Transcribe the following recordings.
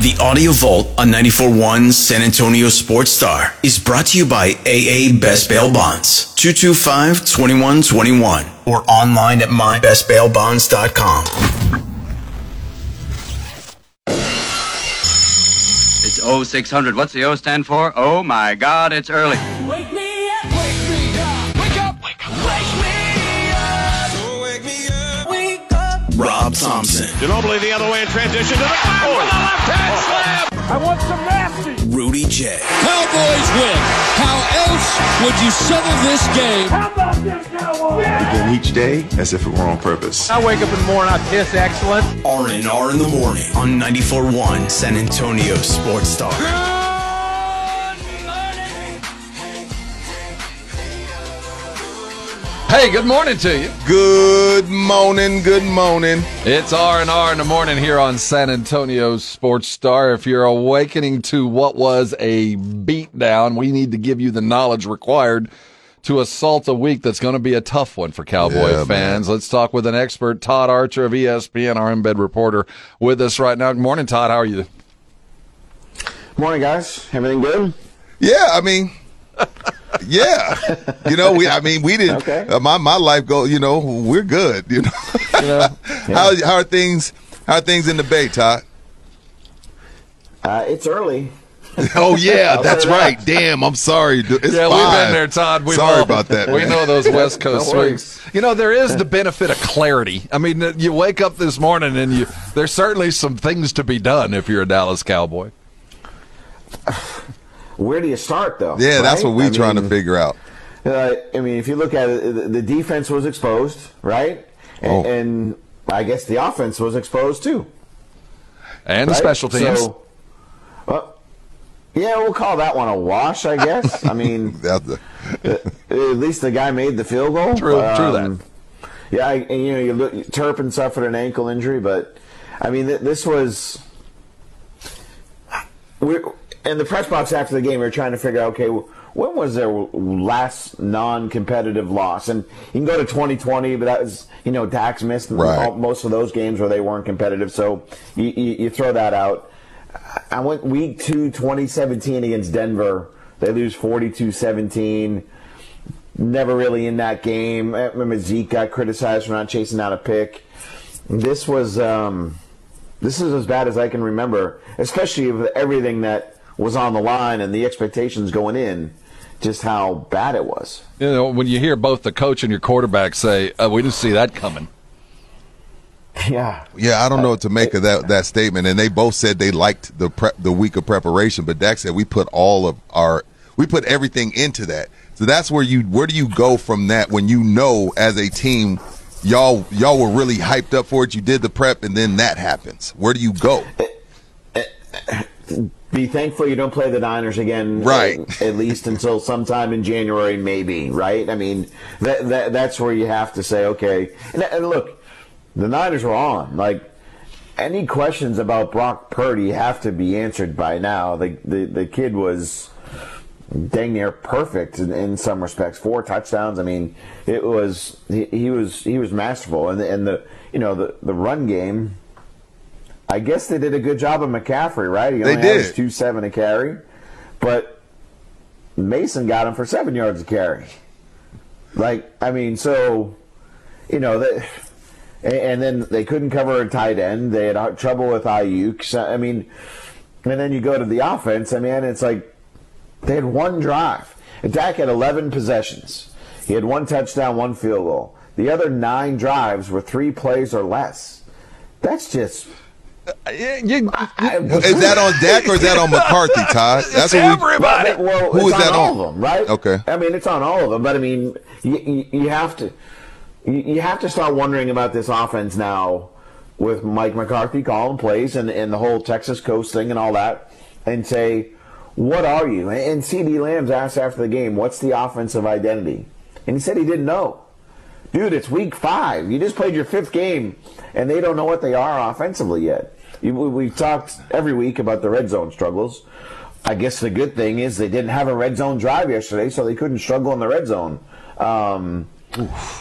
The Audio Vault on 94.1 San Antonio Sports Star is brought to you by AA Best Bail Bonds, 225-2121, or online at mybestbailbonds.com. It's 0600. What's the O stand for? Oh my God, it's early. Wake Thompson, Ginobili the other way in transition to the back oh. with a left hand oh. slam. I want some nasty. Rudy J, Cowboys win. How else would you settle this game? How about this cowboy? begin each day as if it were on purpose. I wake up in the morning, I piss excellent. R&R in the morning on 94.1 San Antonio Sports Star. Hey, good morning to you. Good morning, good morning. It's R and R in the morning here on San Antonio Sports Star. If you're awakening to what was a beatdown, we need to give you the knowledge required to assault a week that's going to be a tough one for Cowboy Yeah, fans. Let's talk with an expert, Todd Archer of ESPN, our embed reporter, with us right now. Good morning, Todd. How are you? Morning, guys. Everything good? Yeah, I mean, yeah, you know, we. I mean, we didn't. Okay. Uh, my my life go. You know, we're good. You know, You know, how how are things? How are things in the Bay, Todd? Uh, it's early. Oh yeah, that's say that. right. Damn, I'm sorry. It's yeah, we've been there, Todd. We've sorry all- about that. We man. know those West Coast No swings. You know, there is the benefit of clarity. I mean, you wake up this morning and you there's certainly some things to be done if you're a Dallas Cowboy. Where do you start, though? Yeah, that's what we're I trying to figure out. Uh, I mean, if you look at it, the, defense was exposed, right? And, Oh. and I guess the offense was exposed too. And the special teams. So, well, yeah, we'll call that one a wash, I guess. I mean, the, at least the guy made the field goal. Um, True, true that. Yeah, I, and, you know, you look, Turpin suffered an ankle injury, but I mean, th- this was. We're in the press box after the game. We were trying to figure out, okay, when was their last non-competitive loss? And you can go to 2020, but that was, you know, Dax missed Right. all, most of those games where they weren't competitive. So you, you, you throw that out. I went week two, 2017 against Denver. They lose 42-17 never really in that game. I remember Zeke got criticized for not chasing out a pick. This was um, this is as bad as I can remember, especially with everything that was on the line and the expectations going in. Just how bad it was. You know, when you hear both the coach and your quarterback say, uh, "We didn't see that coming." Yeah, yeah, I don't know what to make of that that statement. And they both said they liked the prep, the week of preparation, but Dak said we put all of our we put everything into that. So that's where you where do you go from that when you know as a team y'all y'all were really hyped up for it. You did the prep, and then that happens. Where do you go? Be thankful you don't play the Niners again, Right. At, at least until sometime in January, maybe. Right? I mean, that, that that's where you have to say, okay. And, and look, the Niners were on. Like any questions about Brock Purdy have to be answered by now. The the, the kid was dang near perfect in, in some respects. Four touchdowns. I mean, it was he, he was he was masterful, and the, and the you know the the run game. I guess they did a good job of McCaffrey, right? He They only averaged did. two seven a carry, but Mason got him for seven yards a carry. Like I mean, so you know that. And and then they couldn't cover a tight end. They had trouble with Aiyuk. I mean, and then you go to the offense. I mean, it's like they had one drive. Dak had 11 possessions. He had one touchdown, one field goal. The other nine drives were three plays or less. That's just. Uh, is that on Dak or is that on McCarthy, Todd? That's what we. everybody. Well, Who it's is that on all on? of them, right? Okay. I mean, it's on all of them, but I mean, you, you, you have to you, you have to start wondering about this offense now. with Mike McCarthy calling plays and, and the whole Texas coast thing and all that, and say, "What are you?" And CeeDee Lamb's asked after the game, "What's the offensive identity?" And he said he didn't know. Dude, it's week five. You just played your fifth game, and they don't know what they are offensively yet. We- we've talked every week about the red zone struggles. I guess the good thing is they didn't have a red zone drive yesterday, so they couldn't struggle in the red zone. Um,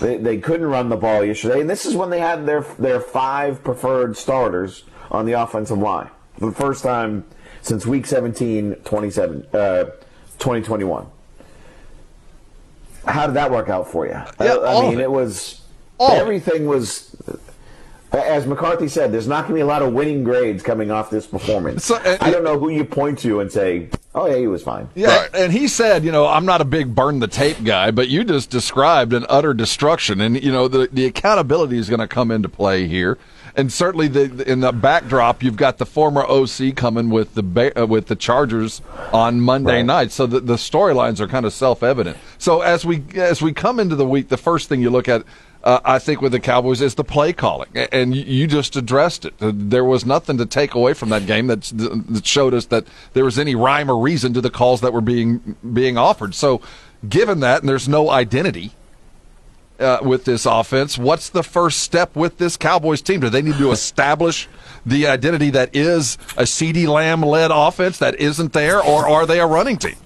they, they couldn't run the ball yesterday, and this is when they had their their five preferred starters on the offensive line for the first time since Week 17, 27, uh, 2021. How did that work out for you? Yeah, I, I mean, it. it was All of it. everything was. As McCarthy said, there's not going to be a lot of winning grades coming off this performance. So, uh, I don't know who you point to and say, "Oh yeah, he was fine." Yeah, Right. and he said, you know, I'm not a big burn the tape guy, but you just described an utter destruction, and you know the the accountability is going to come into play here, and certainly the in the backdrop you've got the former OC coming with the uh, with the Chargers on Monday Right. night, so the the storylines are kind of self evident. So as we as we come into the week, the first thing you look at. Uh, I think with the Cowboys is the play calling, and you- just addressed it. Uh, There was nothing to take away from that game that, that showed us that there was any rhyme or reason to the calls that were being being offered. So, given that, and there's no identity uh, with this offense, what's the first step with this Cowboys team? Do they need to establish the identity that is a CeeDee Lamb led offense that isn't there, or are they a running team?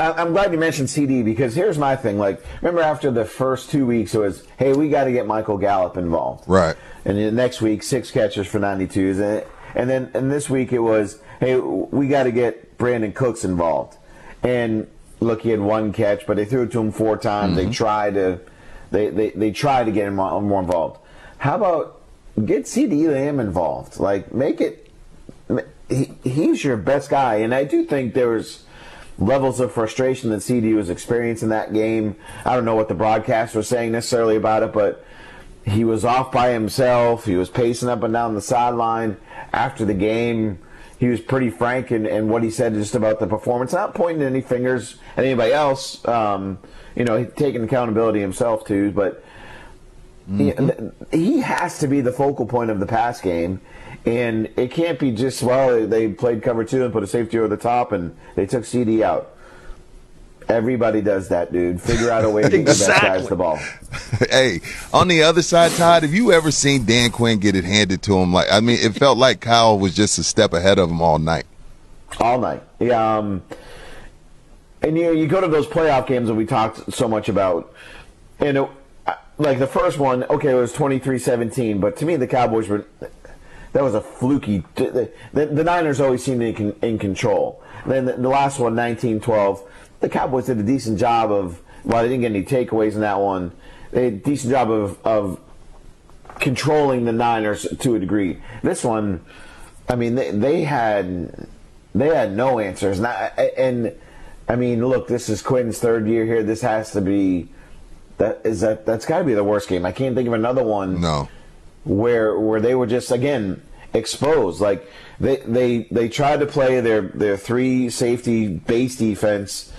I'm glad you mentioned CeeDee because here's my thing. Like, remember after the first two weeks, it was, "Hey, we got to get Michael Gallup involved." Right. And the next week, six catches for 92s, and and then and this week it was, "Hey, we got to get Brandin Cooks involved." And look, he had one catch, but they threw it to him four times. They mm-hmm. tried to, they they they tried to get him more involved. How about get CeeDee Lamb involved? Like, make it he, he's your best guy, and I do think there was levels of frustration that CDU was experiencing that game. I don't know what the broadcast was saying necessarily about it, but he was off by himself. He was pacing up and down the sideline after the game. He was pretty frank in, in what he said just about the performance, not pointing any fingers at anybody else. Um, you know, taking accountability himself too, but he, he has to be the focal point of the pass game. And it can't be just, well, they played cover two and put a safety over the top and they took CeeDee out. Everybody does that, dude. Figure out a way to get your best Exactly. guys the ball. hey, on the other side, Todd, have you ever seen Dan Quinn get it handed to him? Like, I mean, it felt like Kyle was just a step ahead of him all night. all night. Yeah, um, and you you go to those playoff games that we talked so much about, and it, like the first one, okay, it was 23-17, but to me, the Cowboys were that was a fluky. The, the, the Niners always seemed in, in control. Then the, the last one, 19-12, the Cowboys did a decent job of. Well, they didn't get any takeaways in that one, they did a decent job of, of controlling the Niners to a degree. This one, I mean, they, they had they had no answers, and, I, and I mean, look, this is Quinn's third year here. This has to be that is that that's got to be the worst game. I can't think of another one No. Where where they were just again exposed. Like they they they tried to play their their three safety base defense.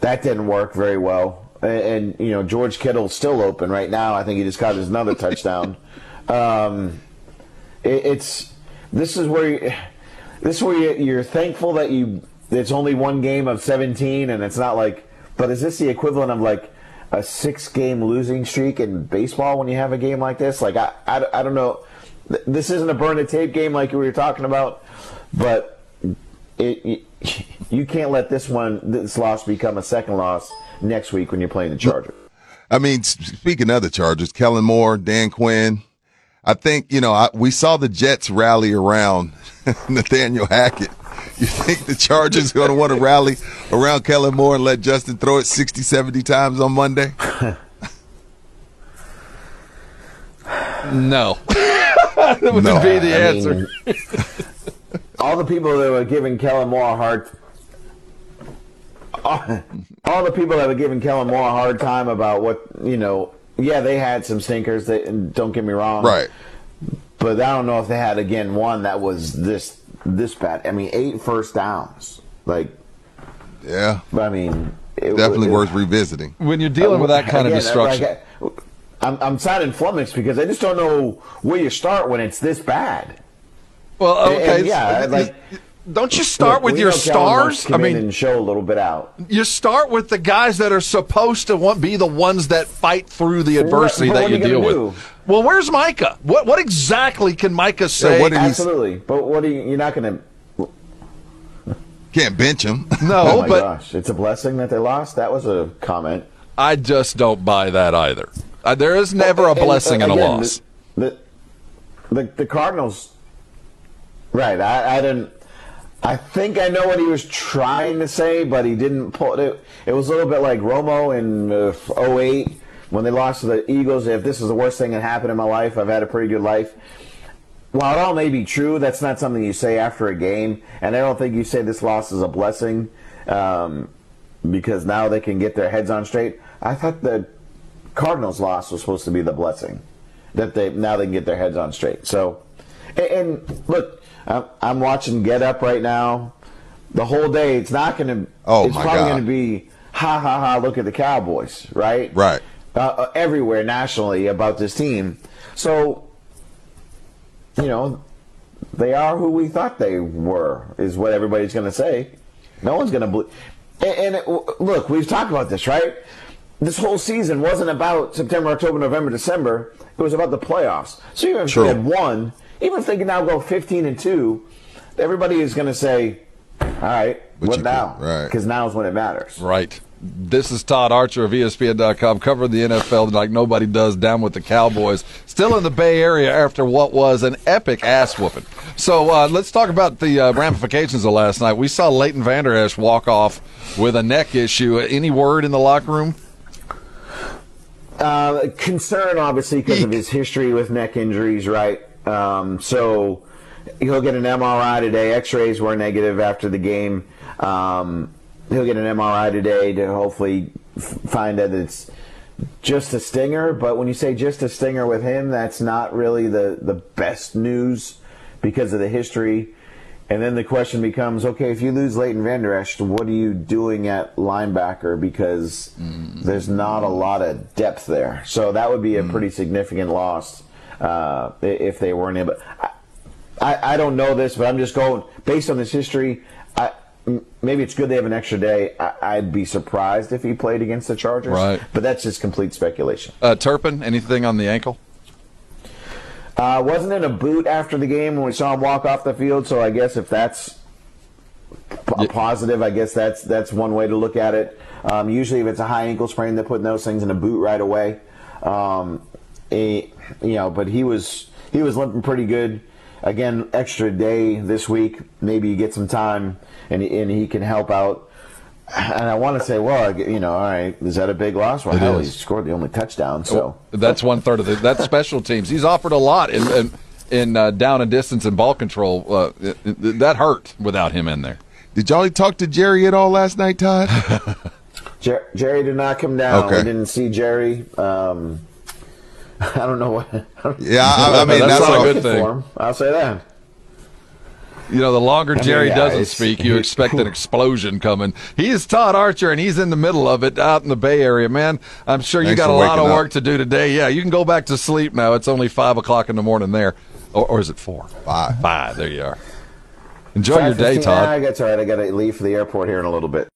That didn't work very well. And, and you know George Kittle's still open right now. I think he just got his another touchdown. Um, it, it's this is where you, this is where you, you're thankful that you it's only one game of 17 and it's not like. But is this the equivalent of like a six game losing streak in baseball when you have a game like this? Like I I, I don't know. This isn't a burn the tape game like we were talking about, but it, it you can't let this one this loss become a second loss next week when you're playing the Chargers. I mean, speaking of the Chargers, Kellen Moore, Dan Quinn, I think, you know, I, we saw the Jets rally around Nathaniel Hackett. You think the Chargers going to want to rally around Kellen Moore and let Justin throw it 60, 70 times on Monday? No. that would No, be the I answer. mean, all the people that were giving Kellen Moore a hard, all, all the people that were giving Kellen Moore a hard time about what you know. Yeah, they had some stinkers. That, and don't get me wrong. Right. But I don't know if they had again one that was this this bad. I mean, eight first downs. Like, Yeah. I mean, it, Definitely it- worth revisiting. when you're dealing with that kind of destruction. like, I'm, I'm sounding flummoxed because I just don't know where you start when it's this bad. Well, okay, and yeah, like don't you start look, with we your know Kellen wants stars? I mean, and show a little bit out. you start with the guys that are supposed to want, be the ones that fight through the adversity what- that what you you deal gonna with. Do? Well, where's Micah? What what exactly can Micah say? what did he- Absolutely, but what are you? You're not going to. Can't bench him. no, Oh my but gosh, it's a blessing that they lost. That was a comment. I just don't buy that either. Uh, there is never a And, uh, blessing and a loss. The, the the the Cardinals. Right, I, I didn't. I think I know what he was trying to say, but he didn't pull it. It was a little bit like Romo in uh, 08 when they lost to the Eagles. If this is the worst thing that happened in my life, I've had a pretty good life. While it all may be true, that's not something you say after a game, and I don't think you say this loss is a blessing um, because now they can get their heads on straight. I thought the Cardinals' loss was supposed to be the blessing that they now they can get their heads on straight. So, and, and look, I'm, I'm watching Get Up right now. The whole day, it's not going to. Oh, it's my probably going to be ha ha ha. Look at the Cowboys, right? Right. Uh, uh, everywhere nationally about this team. So, you know, they are who we thought they were. Is what everybody's going to say. No one's going to believe. And, and it, look, we've talked about this, right? This whole season wasn't about September, October, November, December. It was about the playoffs. So even if True. they had won, even if they can now go 15 and two, everybody is going to say, "All right, What what, now?" do, right. Because now is when it matters. Right. This is Todd Archer of ESPN.com covering the NFL like nobody does down with the Cowboys. Still in the Bay Area after what was an epic ass whooping. So uh, let's talk about the uh, ramifications of last night. We saw Leighton Vander Esch walk off with a neck issue. Any word in the locker room? Uh, concern, obviously, because of his history with neck injuries, right? Um, so he'll get an MRI today. X-rays were negative after the game. Um, he'll get an MRI today to hopefully find that it's just a stinger. But when you say just a stinger with him, that's not really the, the best news because of the history. And then the question becomes, okay, if you lose Leighton Vander Esch, what are you doing at linebacker? Because there's not a lot of depth there. So that would be a pretty significant loss uh, if they weren't able. I, I, I don't know this, but I'm just going based on this history. Maybe it's good they have an extra day. I, I'd be surprised if he played against the Chargers. Right. But that's just complete speculation. Uh, Turpin, anything on the ankle? Uh, wasn't in a boot after the game when we saw him walk off the field, so I guess if that's a positive, I guess that's that's one way to look at it. Um, usually, if it's a high ankle sprain, they're putting those things in a boot right away. Um, eh, you know, but he was he was limping pretty good. Again, extra day this week. Maybe you get some time, and and he can help out. And I want to say, well, you know, all right, is that a big loss? Well, hell, he scored the only touchdown, so. That's one third of the that's special teams. He's offered a lot in in, in uh, down and distance and ball control. Uh, it- it- that hurt without him in there. Did y'all talk to Jerry at all last night, Todd? Jer- Jerry did not come down. Okay. We didn't see Jerry. Um, I don't know what. Yeah, I, I mean That's that's, not a good thing. I'll say that. You know, the longer mean, Jerry yeah, doesn't speak, you expect an explosion coming. He is Todd Archer, and he's in the middle of it out in the Bay Area. Man, I'm sure you Thanks got a lot of waking up. work to do today. Yeah, you can go back to sleep now. It's only five o'clock in the morning there, or, or is it four? Five. Five. There you are. Enjoy your day, 5:15, Todd. Ah, that's all right. I got to leave for the airport here in a little bit.